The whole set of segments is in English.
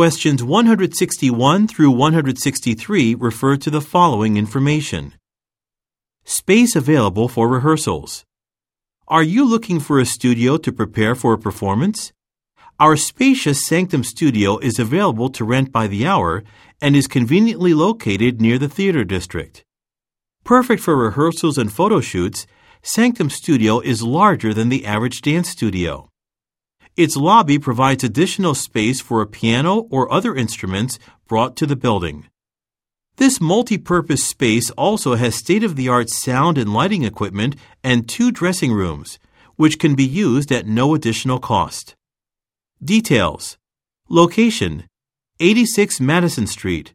Questions 161 through 163 refer to the following information. Space available for rehearsals. Are you looking for a studio to prepare for a performance? Our spacious Sanctum Studio is available to rent by the hour and is conveniently located near the theater district. Perfect for rehearsals and photo shoots, Sanctum Studio is larger than the average dance studio. Its lobby provides additional space for a piano or other instruments brought to the building. This multi-purpose space also has state-of-the-art sound and lighting equipment and two dressing rooms, which can be used at no additional cost. Details Location 86 Madison Street,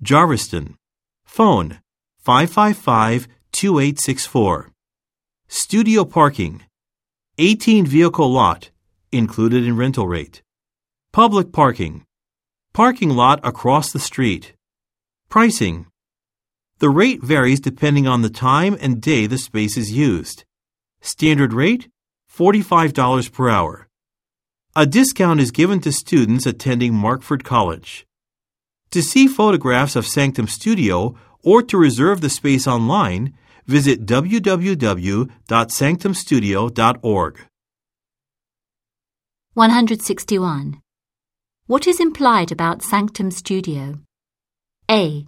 Jarviston. Phone 555 2864. Studio parking 18 vehicle lot included in rental rate. Public parking. Parking lot across the street. Pricing. The rate varies depending on the time and day the space is used. Standard rate $45 per hour. A discount is given to students attending Markford College. To see photographs of Sanctum Studio or to reserve the space online, visit www.sanctumstudio.org. 161. What is implied about Sanctum Studio? A.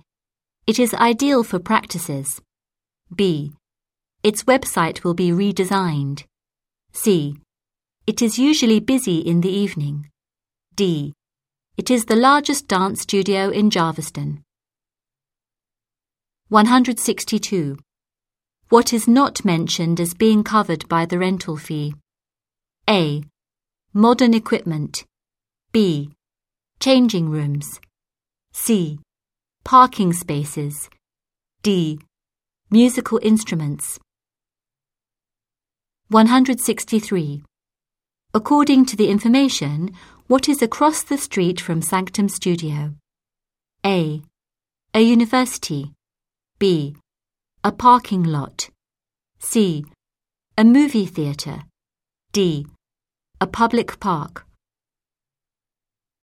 It is ideal for practices. B. Its website will be redesigned. C. It is usually busy in the evening. D. It is the largest dance studio in Jarviston. 162. What is not mentioned as being covered by the rental fee? A. Modern equipment. B. Changing rooms. C. Parking spaces. D. Musical instruments. 163. According to the information, what is across the street from Sanctum Studio? A. A university. B. A parking lot. C. A movie theatre. D a public park.